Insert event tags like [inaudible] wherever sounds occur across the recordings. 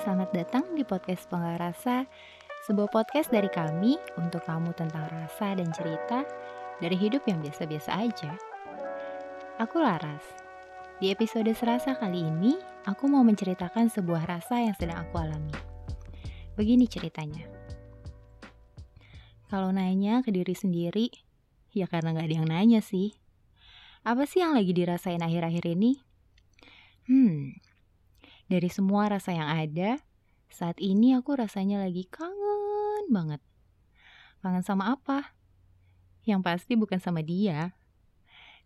Selamat datang di podcast Penggal Rasa, sebuah podcast dari kami untuk kamu tentang rasa dan cerita dari hidup yang biasa-biasa aja. Aku Laras. Di episode Serasa kali ini, aku mau menceritakan sebuah rasa yang sedang aku alami. Begini ceritanya. Kalau nanya ke diri sendiri, ya karena gak ada yang nanya sih. Apa sih yang lagi dirasain akhir-akhir ini? Hmm, dari semua rasa yang ada, saat ini aku rasanya lagi kangen banget. Kangen sama apa? Yang pasti bukan sama dia.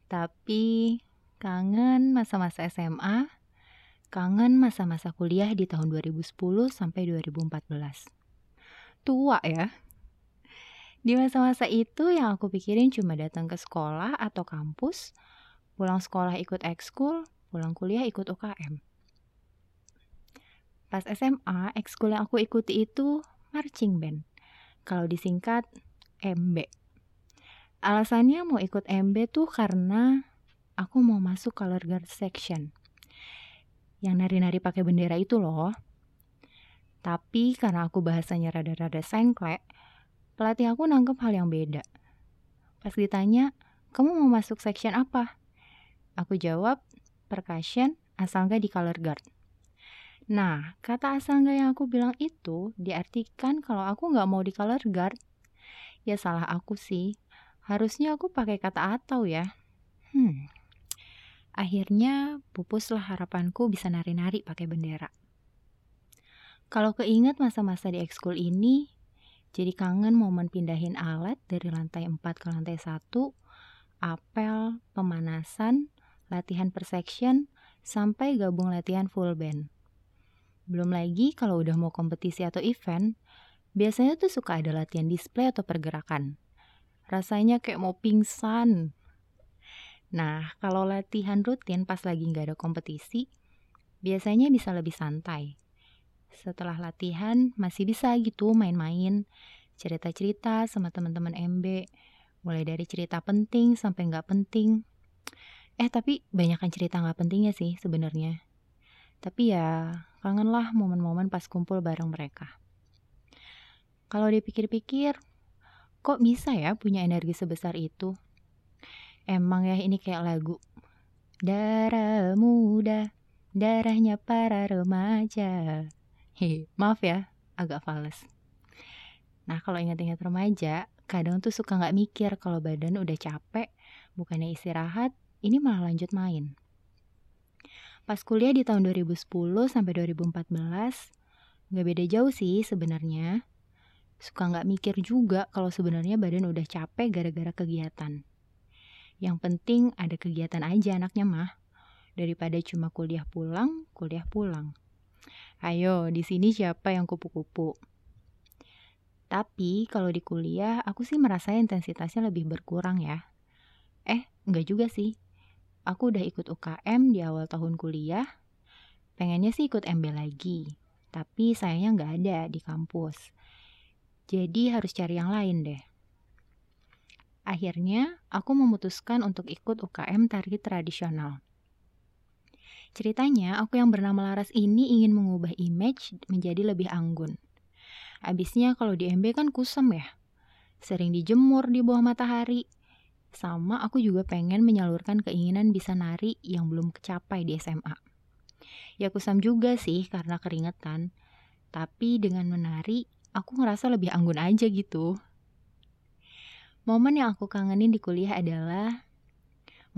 Tapi kangen masa-masa SMA, kangen masa-masa kuliah di tahun 2010 sampai 2014. Tua ya. Di masa-masa itu yang aku pikirin cuma datang ke sekolah atau kampus, pulang sekolah ikut ekskul, pulang kuliah ikut UKM. Pas SMA, ekskul yang aku ikuti itu marching band. Kalau disingkat MB. Alasannya mau ikut MB tuh karena aku mau masuk color guard section. Yang nari-nari pakai bendera itu loh. Tapi karena aku bahasanya rada-rada sengklek, pelatih aku nangkep hal yang beda. Pas ditanya, kamu mau masuk section apa? Aku jawab, percussion asal nggak di color guard. Nah, kata asal nggak yang aku bilang itu diartikan kalau aku nggak mau di color guard. Ya salah aku sih. Harusnya aku pakai kata atau ya. Hmm. Akhirnya pupuslah harapanku bisa nari-nari pakai bendera. Kalau keinget masa-masa di ekskul ini, jadi kangen momen pindahin alat dari lantai 4 ke lantai 1, apel, pemanasan, latihan per section, sampai gabung latihan full band. Belum lagi kalau udah mau kompetisi atau event, biasanya tuh suka ada latihan display atau pergerakan. Rasanya kayak mau pingsan. Nah, kalau latihan rutin pas lagi nggak ada kompetisi, biasanya bisa lebih santai. Setelah latihan, masih bisa gitu main-main, cerita-cerita sama teman-teman MB, mulai dari cerita penting sampai nggak penting. Eh, tapi banyakkan cerita nggak pentingnya sih sebenarnya. Tapi ya, kangenlah momen-momen pas kumpul bareng mereka. Kalau dipikir-pikir, kok bisa ya punya energi sebesar itu? Emang ya ini kayak lagu. Darah muda, darahnya para remaja. Hehe, maaf ya, agak fals. Nah kalau ingat-ingat remaja, kadang tuh suka nggak mikir kalau badan udah capek, bukannya istirahat, ini malah lanjut main. Pas kuliah di tahun 2010 sampai 2014, nggak beda jauh sih sebenarnya. Suka nggak mikir juga kalau sebenarnya badan udah capek gara-gara kegiatan. Yang penting ada kegiatan aja anaknya mah. Daripada cuma kuliah pulang, kuliah pulang. Ayo, di sini siapa yang kupu-kupu? Tapi kalau di kuliah, aku sih merasa intensitasnya lebih berkurang ya. Eh, enggak juga sih. Aku udah ikut UKM di awal tahun kuliah. Pengennya sih ikut MB lagi. Tapi sayangnya nggak ada di kampus. Jadi harus cari yang lain deh. Akhirnya, aku memutuskan untuk ikut UKM tari tradisional. Ceritanya, aku yang bernama Laras ini ingin mengubah image menjadi lebih anggun. Abisnya kalau di MB kan kusam ya. Sering dijemur di bawah matahari. Sama aku juga pengen menyalurkan keinginan bisa nari yang belum kecapai di SMA. Ya kusam juga sih karena keringetan. Tapi dengan menari, aku ngerasa lebih anggun aja gitu. Momen yang aku kangenin di kuliah adalah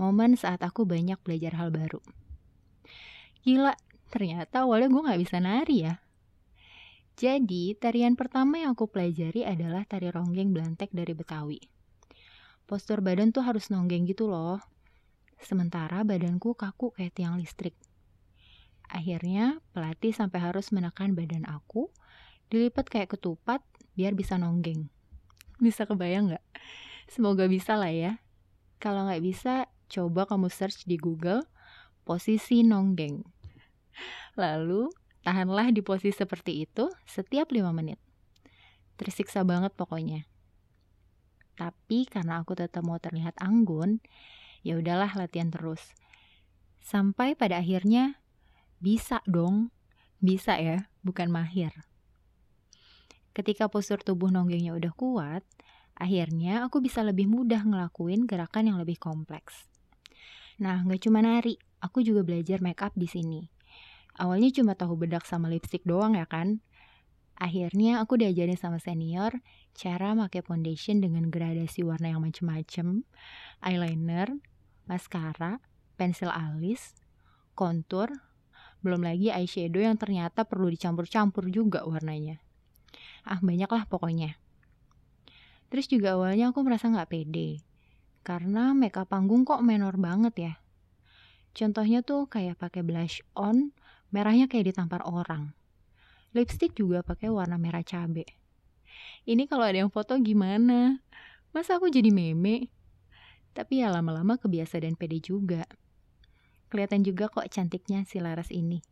momen saat aku banyak belajar hal baru. Gila, ternyata awalnya gue gak bisa nari ya. Jadi, tarian pertama yang aku pelajari adalah tari ronggeng belantek dari Betawi. Postur badan tuh harus nonggeng gitu loh. Sementara badanku kaku kayak tiang listrik. Akhirnya, pelatih sampai harus menekan badan aku, dilipat kayak ketupat biar bisa nonggeng. Bisa kebayang nggak? Semoga bisa lah ya. Kalau nggak bisa, coba kamu search di Google posisi nonggeng. Lalu, tahanlah di posisi seperti itu setiap 5 menit. Tersiksa banget pokoknya. Tapi karena aku tetap mau terlihat anggun, ya udahlah latihan terus. Sampai pada akhirnya bisa dong, bisa ya bukan mahir. Ketika postur tubuh nonggengnya udah kuat, akhirnya aku bisa lebih mudah ngelakuin gerakan yang lebih kompleks. Nah, nggak cuma nari, aku juga belajar make up di sini. Awalnya cuma tahu bedak sama lipstick doang ya kan? Akhirnya aku diajarin sama senior cara pakai foundation dengan gradasi warna yang macem-macem, eyeliner, mascara, pensil alis, kontur, belum lagi eyeshadow yang ternyata perlu dicampur-campur juga warnanya. Ah banyak lah pokoknya. Terus juga awalnya aku merasa nggak pede, karena makeup panggung kok menor banget ya. Contohnya tuh kayak pakai blush on, merahnya kayak ditampar orang. Lipstick juga pakai warna merah cabe. Ini kalau ada yang foto gimana? Masa aku jadi meme? Tapi ya lama-lama kebiasa dan pede juga. Kelihatan juga kok cantiknya si Laras ini.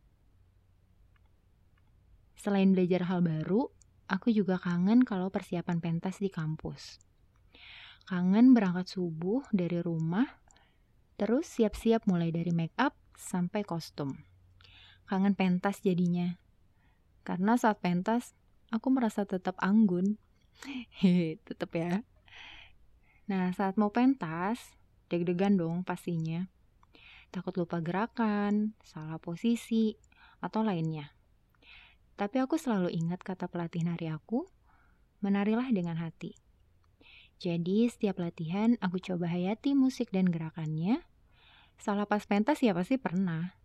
Selain belajar hal baru, aku juga kangen kalau persiapan pentas di kampus. Kangen berangkat subuh dari rumah, terus siap-siap mulai dari make up sampai kostum. Kangen pentas jadinya. Karena saat pentas, aku merasa tetap anggun [laughs] tetep ya. Nah, saat mau pentas, deg-degan dong pastinya. Takut lupa gerakan, salah posisi, atau lainnya. Tapi aku selalu ingat kata pelatih nari aku, menarilah dengan hati. Jadi setiap latihan aku coba hayati musik dan gerakannya. Salah pas pentas ya pasti pernah.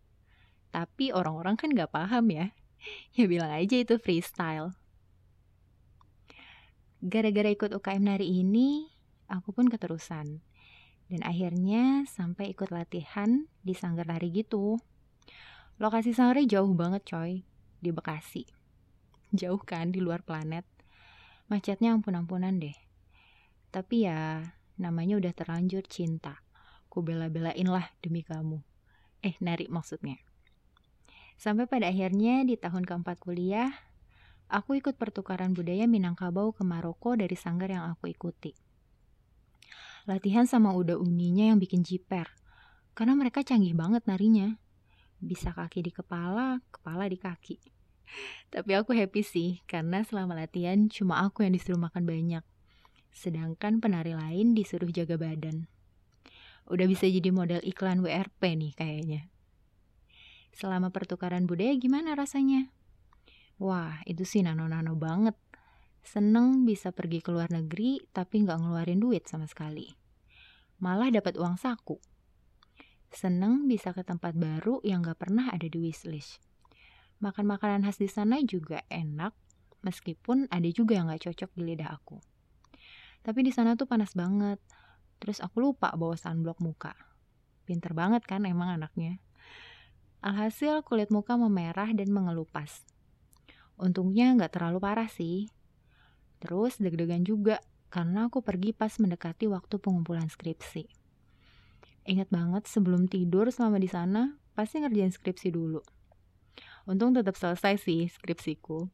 Tapi orang-orang kan gak paham ya. [laughs] Ya bilang aja itu freestyle. Gara-gara ikut UKM nari ini, aku pun keterusan. Dan akhirnya sampai ikut latihan di sanggar nari gitu. Lokasi sanggarnya jauh banget coy, di Bekasi. Jauh kan di luar planet. Macetnya ampun-ampunan deh. Tapi ya, namanya udah terlanjur cinta. Ku bela-belain lah demi kamu. Eh, nari maksudnya. Sampai pada akhirnya di tahun keempat kuliah, aku ikut pertukaran budaya Minangkabau ke Maroko dari sanggar yang aku ikuti. Latihan sama udah uninya yang bikin jiper, karena mereka canggih banget narinya. Bisa kaki di kepala, kepala di kaki. Tapi aku happy sih, karena selama latihan cuma aku yang disuruh makan banyak. Sedangkan penari lain disuruh jaga badan. Udah bisa jadi model iklan WRP nih kayaknya. Selama pertukaran budaya gimana rasanya? Wah, itu sih nano-nano banget. Seneng bisa pergi ke luar negeri tapi nggak ngeluarin duit sama sekali. Malah dapat uang saku. Seneng bisa ke tempat baru yang nggak pernah ada di wishlist. Makan makanan khas di sana juga enak, meskipun ada juga yang nggak cocok di lidah aku. Tapi di sana tuh panas banget. Terus aku lupa bawa sunblock muka. Pinter banget kan emang anaknya. Alhasil kulit muka memerah dan mengelupas. Untungnya nggak terlalu parah sih. Terus deg-degan juga karena aku pergi pas mendekati waktu pengumpulan skripsi. Ingat banget sebelum tidur selama di sana, pasti ngerjain skripsi dulu. Untung tetap selesai sih skripsiku.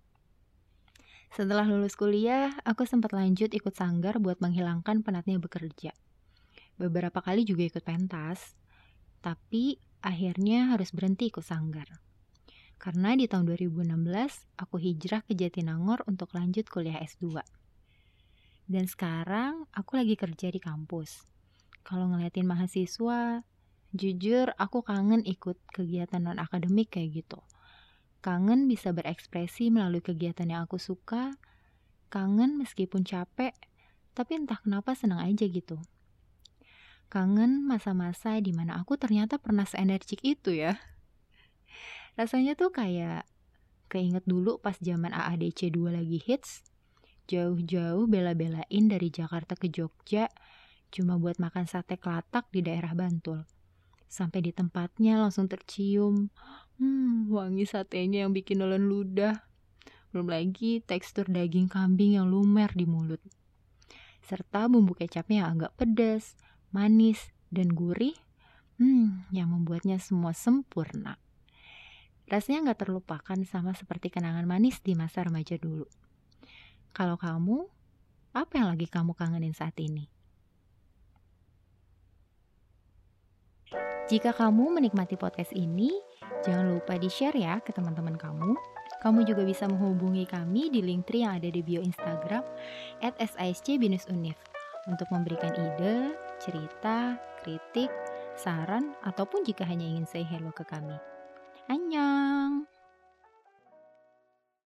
Setelah lulus kuliah, aku sempat lanjut ikut sanggar buat menghilangkan penatnya bekerja. Beberapa kali juga ikut pentas, tapi akhirnya harus berhenti ikut sanggar. Karena di tahun 2016 aku hijrah ke Jatinangor untuk lanjut kuliah S2. Dan sekarang aku lagi kerja di kampus. Kalau ngeliatin mahasiswa, jujur aku kangen ikut kegiatan non-akademik kayak gitu. Kangen bisa berekspresi melalui kegiatan yang aku suka. Kangen meskipun capek, tapi entah kenapa senang aja gitu. Kangen masa-masa di mana aku ternyata pernah seenergik itu ya. Rasanya tuh kayak keinget dulu pas zaman AADC 2 lagi hits. Jauh-jauh bela-belain dari Jakarta ke Jogja cuma buat makan sate kelatak di daerah Bantul. Sampai di tempatnya langsung tercium. Hmm, wangi satenya yang bikin nolon ludah. Belum lagi tekstur daging kambing yang lumer di mulut. Serta bumbu kecapnya yang agak pedas, manis, dan gurih hmm, yang membuatnya semua sempurna rasanya nggak terlupakan sama seperti kenangan manis di masa remaja dulu. Kalau kamu, apa yang lagi kamu kangenin saat ini? Jika kamu menikmati podcast ini, jangan lupa di-share ya ke teman-teman kamu. Kamu juga bisa menghubungi kami di link tree yang ada di bio Instagram at untuk memberikan ide, cerita, kritik, saran, ataupun jika hanya ingin say hello ke kami. Annyeong!